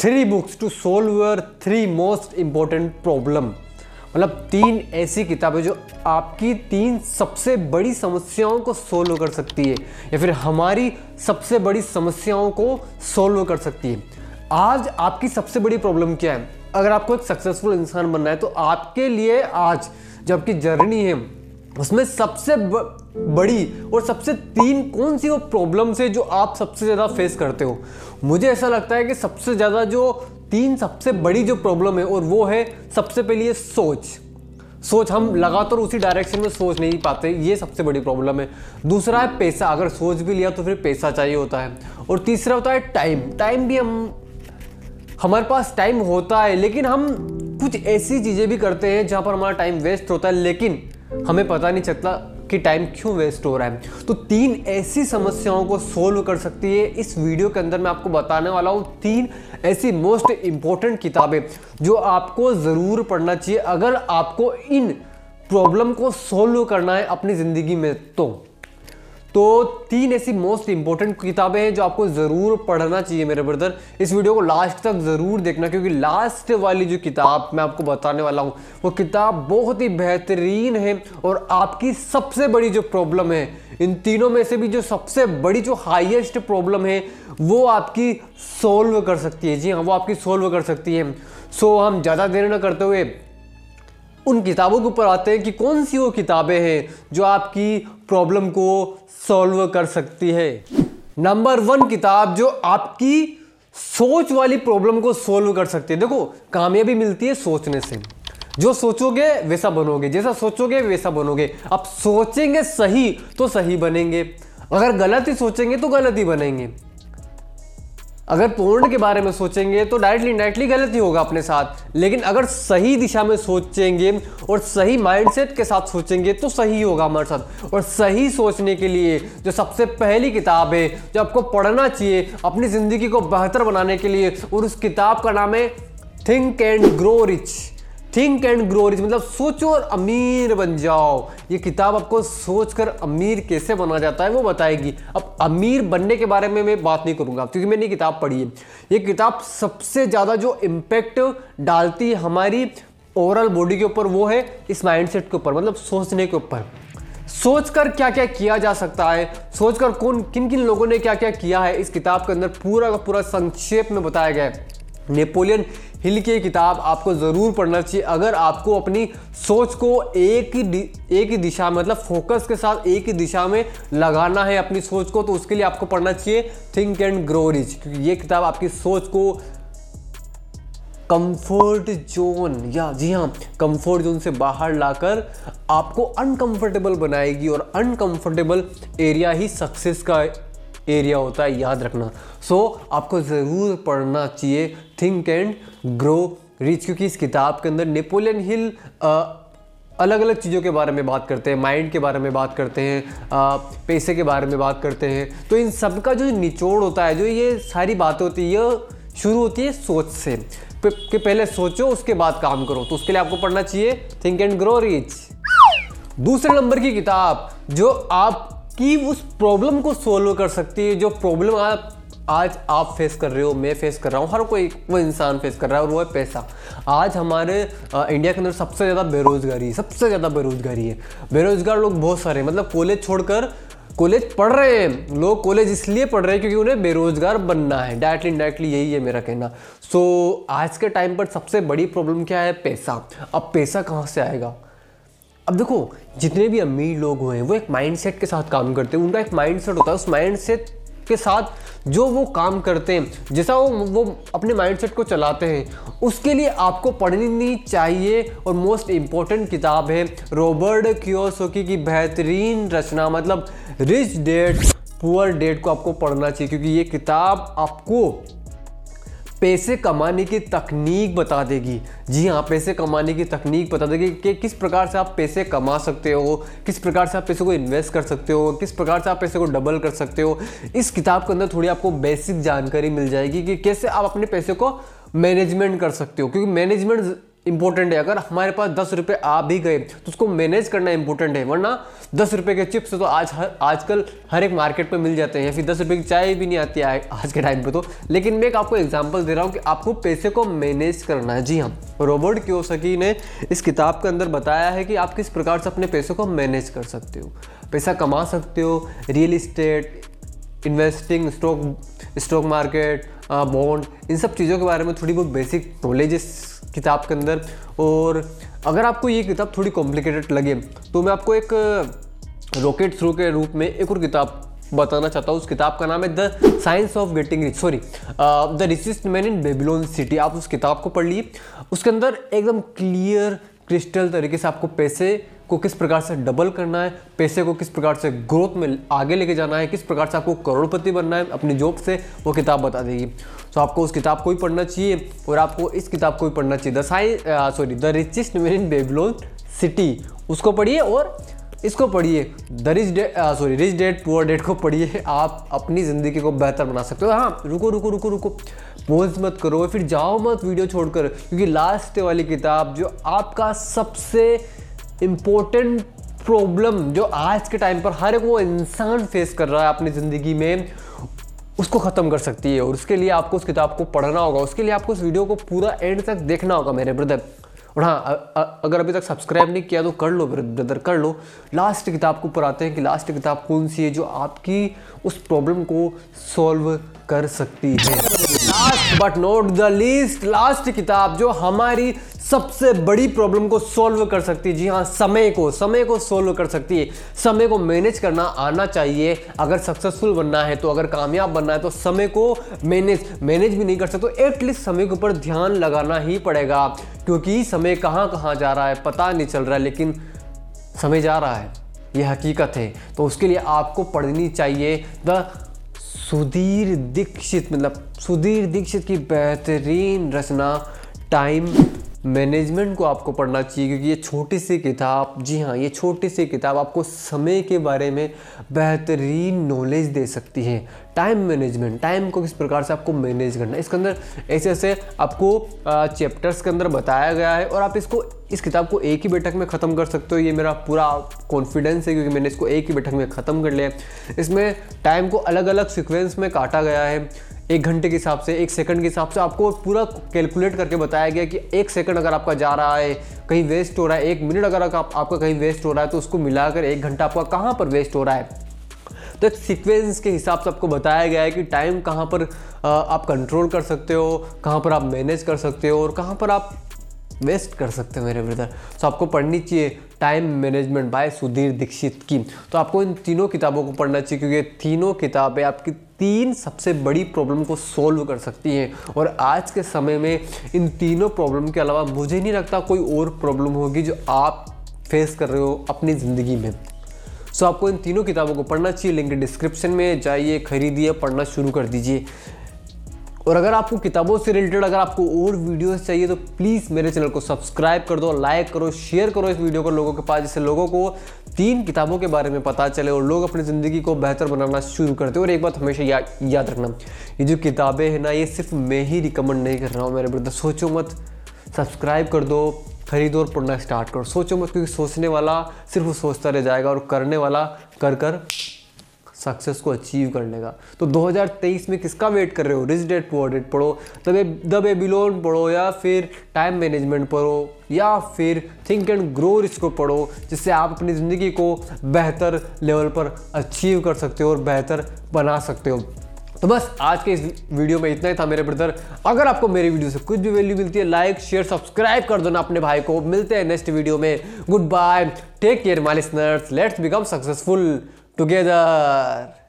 Three books to solve your three most important problem मतलब तीन ऐसी किताबें जो आपकी तीन सबसे बड़ी समस्याओं को सोल्व कर सकती है, या फिर हमारी सबसे बड़ी समस्याओं को सोल्व कर सकती है। आज आपकी सबसे बड़ी प्रॉब्लम क्या है? अगर आपको एक सक्सेसफुल इंसान बनना है तो आपके लिए आज जो आपकी जर्नी है उसमें सबसे बड़ी और सबसे तीन कौन सी वो प्रॉब्लम्स है जो आप सबसे ज़्यादा फेस करते हो? मुझे ऐसा लगता है कि सबसे ज़्यादा जो तीन सबसे बड़ी जो प्रॉब्लम है और वो है सबसे पहले ये सोच। सोच हम लगातार उसी डायरेक्शन में सोच नहीं पाते, ये सबसे बड़ी प्रॉब्लम है। दूसरा है पैसा, अगर सोच भी लिया तो फिर पैसा चाहिए होता है। और तीसरा होता है टाइम टाइम भी हम, हमारे पास टाइम होता है, लेकिन हम कुछ ऐसी चीज़ें भी करते हैं जहाँ पर हमारा टाइम वेस्ट होता है, लेकिन हमें पता नहीं चलता कि टाइम क्यों वेस्ट हो रहा है। तो तीन ऐसी समस्याओं को सोल्व कर सकती है। इस वीडियो के अंदर मैं आपको बताने वाला हूँ तीन ऐसी मोस्ट इंपॉर्टेंट किताबें जो आपको ज़रूर पढ़ना चाहिए। अगर आपको इन प्रॉब्लम को सोल्व करना है अपनी ज़िंदगी में तो। तो तीन ऐसी मोस्ट इंपॉर्टेंट किताबें हैं जो आपको ज़रूर पढ़ना चाहिए मेरे ब्रदर इस वीडियो को लास्ट तक ज़रूर देखना, क्योंकि लास्ट वाली जो किताब मैं आपको बताने वाला हूँ, वो किताब बहुत ही बेहतरीन है और आपकी सबसे बड़ी जो प्रॉब्लम है, इन तीनों में से भी जो सबसे बड़ी, जो हाईएस्ट प्रॉब्लम है, वो आपकी सोल्व कर सकती है। जी हाँ वो आपकी सोल्व कर सकती है। सो हम ज़्यादा देर न करते हुए उन किताबों के ऊपर आते हैं कि कौन सी वो किताबें हैं जो आपकी प्रॉब्लम को सॉल्व कर सकती है। नंबर वन किताब जो आपकी सोच वाली प्रॉब्लम को सॉल्व कर सकती है। देखो, कामयाबी मिलती है सोचने से। जो सोचोगे, वैसा बनोगे। जैसा सोचोगे, वैसा बनोगे। आप सोचेंगे सही तो सही बनेंगे। अगर गलत ही सोचेंगे तो गलत ही बनेंगे। अगर पूर्ण के बारे में सोचेंगे तो डायरेक्टली इंडायरेक्टली गलत ही होगा अपने साथ। लेकिन अगर सही दिशा में सोचेंगे और सही माइंडसेट के साथ सोचेंगे तो सही होगा हमारे साथ। और सही सोचने के लिए जो सबसे पहली किताब है, जो आपको पढ़ना चाहिए अपनी ज़िंदगी को बेहतर बनाने के लिए, और उस किताब का नाम है think and grow rich think and grow rich मतलब सोचो और अमीर बन जाओ। ये किताब आपको सोचकर अमीर कैसे बना जाता है वो बताएगी। अब अमीर बनने के बारे में मैं बात नहीं करूँगा, क्योंकि मैंने ये किताब पढ़ी है। ये किताब सबसे ज़्यादा जो इम्पेक्ट डालती है हमारी ओवरऑल बॉडी के ऊपर वो है इस माइंडसेट के ऊपर मतलब सोचने के ऊपर। सोचकर क्या क्या किया जा सकता है? सोचकर कौन किन किन लोगों ने क्या क्या किया है? इस किताब के अंदर पूरा का पूरा संक्षेप में बताया गया है। नेपोलियन हिल की किताब आपको ज़रूर पढ़ना चाहिए। अगर आपको अपनी सोच को एक ही एक ही दिशा मतलब फोकस के साथ एक ही दिशा में लगाना है अपनी सोच को तो उसके लिए आपको पढ़ना चाहिए थिंक एंड ग्रो रिच, क्योंकि ये किताब आपकी सोच को कंफर्ट जोन, या जी हाँ कंफर्ट जोन से बाहर लाकर आपको अनकंफर्टेबल बनाएगी और अनकंफर्टेबल एरिया ही सक्सेस का एरिया होता है याद रखना। सो so, आपको ज़रूर पढ़ना चाहिए थिंक एंड ग्रो रिच क्योंकि इस किताब के अंदर नेपोलियन हिल अलग अलग चीज़ों के बारे में बात करते हैं माइंड के बारे में बात करते हैं पैसे के बारे में बात करते हैं। तो इन सब का जो निचोड़ होता है जो ये सारी बातें होती है ये शुरू होती है सोच से। कि पहले सोचो उसके बाद काम करो। तो उसके लिए आपको पढ़ना चाहिए थिंक एंड ग्रो रिच दूसरे नंबर की किताब जो आप कि उस प्रॉब्लम को सोल्व कर सकती है जो प्रॉब्लम आप आज आप फेस कर रहे हो मैं फेस कर रहा हूँ हर कोई वो इंसान फेस कर रहा है और वो है पैसा। आज हमारे आ, इंडिया के अंदर सबसे ज़्यादा बेरोजगारी है सबसे ज़्यादा बेरोजगारी है। बेरोजगार लोग बहुत सारे हैं मतलब कॉलेज छोड़कर कॉलेज पढ़ रहे हैं। लोग कॉलेज इसलिए पढ़ रहे हैं क्योंकि उन्हें बेरोजगार बनना है। डायरेक्टली इनडायरेक्टली यही है मेरा कहना। सो so, आज के टाइम पर सबसे बड़ी प्रॉब्लम क्या है? पैसा। अब पैसा कहाँ से आएगा? अब देखो, जितने भी अमीर लोग हुए हैं, वो एक माइंडसेट के साथ काम करते हैं। उनका एक माइंडसेट होता है, उस माइंडसेट के साथ जो वो काम करते हैं, जैसा वो वो अपने माइंडसेट को चलाते हैं, उसके लिए आपको पढ़नी चाहिए और मोस्ट इंपॉर्टेंट किताब है, रॉबर्ट क्योसोकी की बेहतरीन रचना मतलब रिच डेट पुअर डेट को आपको पढ़ना चाहिए, क्योंकि ये किताब आपको पैसे कमाने की तकनीक बता देगी। जी हाँ पैसे कमाने की तकनीक बता देगी कि किस प्रकार से आप पैसे कमा सकते हो, किस प्रकार से आप पैसे को इन्वेस्ट कर सकते हो, किस प्रकार से आप पैसे को डबल कर सकते हो। इस किताब के अंदर थोड़ी आपको बेसिक जानकारी मिल जाएगी कि कैसे आप अपने पैसे को मैनेजमेंट कर सकते हो, क्योंकि मैनेजमेंट इंपॉर्टेंट है। अगर हमारे पास दस रुपये आ भी गए तो उसको मैनेज करना इंपॉर्टेंट है, वरना दस रुपये के चिप्स तो आज हर, आजकल हर एक मार्केट में मिल जाते हैं, या फिर दस रुपये की चाय भी नहीं आती है आज के टाइम पे तो। लेकिन मैं एक आपको एग्जांपल दे रहा हूँ कि आपको पैसे को मैनेज करना है। जी हाँ रॉबर्ट क्योसकी ने इस किताब के अंदर बताया है कि आप किस प्रकार से अपने पैसों को मैनेज कर सकते हो। पैसा कमा सकते हो real estate investing stock stock market bond इन सब चीज़ों के बारे में थोड़ी बहुत बेसिक नॉलेज किताब के अंदर। और अगर आपको ये किताब थोड़ी कॉम्प्लिकेटेड लगे तो मैं आपको एक रॉकेट थ्रू के रूप में एक और किताब बताना चाहता हूँ। उस किताब का नाम है the science of getting rich sorry the richest man in Babylon city आप उस किताब को पढ़ लिए उसके अंदर एकदम क्लियर क्रिस्टल तरीके से आपको पैसे को किस प्रकार से डबल करना है, पैसे को किस प्रकार से ग्रोथ में आगे लेके जाना है, किस प्रकार से आपको करोड़पति बनना है, अपनी जॉब से वो किताब बता देगी। तो आपको उस किताब को ही पढ़ना चाहिए और आपको इस किताब को ही पढ़ना चाहिए। The Sai sorry the richest man in Babylon city उसको पढ़िए और इसको पढ़िए। The rich dad sorry rich dad poor dad को पढ़िए। आप अपनी ज़िंदगी को बेहतर बना सकते हो। हाँ रुको रुको रुको रुको। पोज मत करो फिर जाओ मत वीडियो छोड़कर, क्योंकि लास्ट वाली किताब जो आपका सबसे इम्पोर्टेंट प्रॉब्लम जो आज के टाइम पर हर एक वो इंसान फेस कर रहा है अपनी ज़िंदगी में उसको ख़त्म कर सकती है और उसके लिए आपको उस किताब को पढ़ना होगा, उसके लिए आपको उस वीडियो को पूरा एंड तक देखना होगा मेरे ब्रदर और हाँ अगर अभी तक सब्सक्राइब नहीं किया तो कर लो ब्रदर कर लो। लास्ट किताब को ऊपर आते हैं कि लास्ट किताब कौन सी है जो आपकी उस प्रॉब्लम को सॉल्व कर सकती है। Last but not the least last किताब जो हमारी सबसे बड़ी प्रॉब्लम को सॉल्व कर सकती है। जी हाँ समय को समय को सॉल्व कर सकती है। समय को मैनेज करना आना चाहिए। अगर सक्सेसफुल बनना है तो अगर कामयाब बनना है तो समय को मैनेज मैनेज भी नहीं कर सकते। तो एटलीस्ट समय के ऊपर ध्यान लगाना ही पड़ेगा। क्योंकि समय कहाँ कहाँ जा रहा है, पता नहीं चल रहा है, लेकिन समय जा रहा है। यह हकीकत है। तो उसके लिए आपको पढ़नी चाहिए द सुधीर दीक्षित मतलब सुधीर दीक्षित की बेहतरीन रचना, टाइम मैनेजमेंट को आपको पढ़ना चाहिए, क्योंकि ये छोटी सी किताब, जी हाँ ये छोटी सी किताब आपको समय के बारे में बेहतरीन नॉलेज दे सकती है। टाइम मैनेजमेंट टाइम को किस प्रकार से आपको मैनेज करना है। इसके अंदर ऐसे ऐसे आपको चैप्टर्स के अंदर बताया गया है और आप इसको, इस किताब को एक ही बैठक में ख़त्म कर सकते हो। ये मेरा पूरा कॉन्फिडेंस है, क्योंकि मैंने इसको एक ही बैठक में ख़त्म कर लिया इसमें टाइम को अलग अलग सिक्वेंस में काटा गया है। एक घंटे के हिसाब से एक सेकंड के हिसाब से आपको पूरा कैलकुलेट करके बताया गया कि एक सेकंड अगर आपका जा रहा है कहीं वेस्ट हो रहा है एक मिनट अगर आप, आपका कहीं वेस्ट हो रहा है तो उसको मिलाकर एक घंटा आपका कहाँ पर वेस्ट हो रहा है? तो एक सीक्वेंस के हिसाब से आपको बताया गया है कि टाइम कहाँ पर आप कंट्रोल कर सकते हो कहाँ पर आप मैनेज कर सकते हो और कहाँ पर आप वेस्ट कर सकते हो मेरे ब्रदर तो आपको पढ़नी चाहिए time management by Sudhir Dixit की. तो आपको इन तीनों किताबों को पढ़ना चाहिए क्योंकि तीनों किताबें आपकी तीन सबसे बड़ी प्रॉब्लम को सॉल्व कर सकती हैं। और आज के समय में इन तीनों प्रॉब्लम के अलावा मुझे नहीं लगता कोई और प्रॉब्लम होगी जो आप फेस कर रहे हो अपनी ज़िंदगी में। सो आपको इन तीनों किताबों को पढ़ना चाहिए। लिंक डिस्क्रिप्शन में जाइए, खरीदिए, पढ़ना शुरू कर दीजिए। और अगर आपको किताबों से रिलेटेड अगर आपको और वीडियोस चाहिए तो प्लीज़ मेरे चैनल को सब्सक्राइब कर दो लाइक करो शेयर करो इस वीडियो को लोगों के पास, जिससे लोगों को तीन किताबों के बारे में पता चले और लोग अपनी ज़िंदगी को बेहतर बनाना शुरू करते और एक बात हमेशा या, याद रखना ये जो किताबें हैं ना ये सिर्फ़ मैं ही रिकमेंड नहीं कर रहा हूँ मेरे ब्रदर सोचो मत सब्सक्राइब कर दो खरीदो और पढ़ना स्टार्ट करो। सोचो मत क्योंकि सोचने वाला सिर्फ़ सोचता रह जाएगा और करने वाला कर कर सक्सेस को अचीव करने का। तो 2023 में किसका वेट कर रहे हो? रिच डेट पुअर डेट पढ़ो। तब द बेबीलोन पढ़ो या फिर टाइम मैनेजमेंट पढ़ो या फिर थिंक एंड ग्रो रिच को पढ़ो, जिससे आप अपनी ज़िंदगी को बेहतर लेवल पर अचीव कर सकते हो और बेहतर बना सकते हो। तो बस, आज के इस वीडियो में इतना ही था मेरे ब्रदर अगर आपको मेरी वीडियो से कुछ भी वैल्यू मिलती है लाइक शेयर सब्सक्राइब कर दो ना अपने भाई को। मिलते हैं नेक्स्ट वीडियो में। Good bye take care my listeners let's become successful together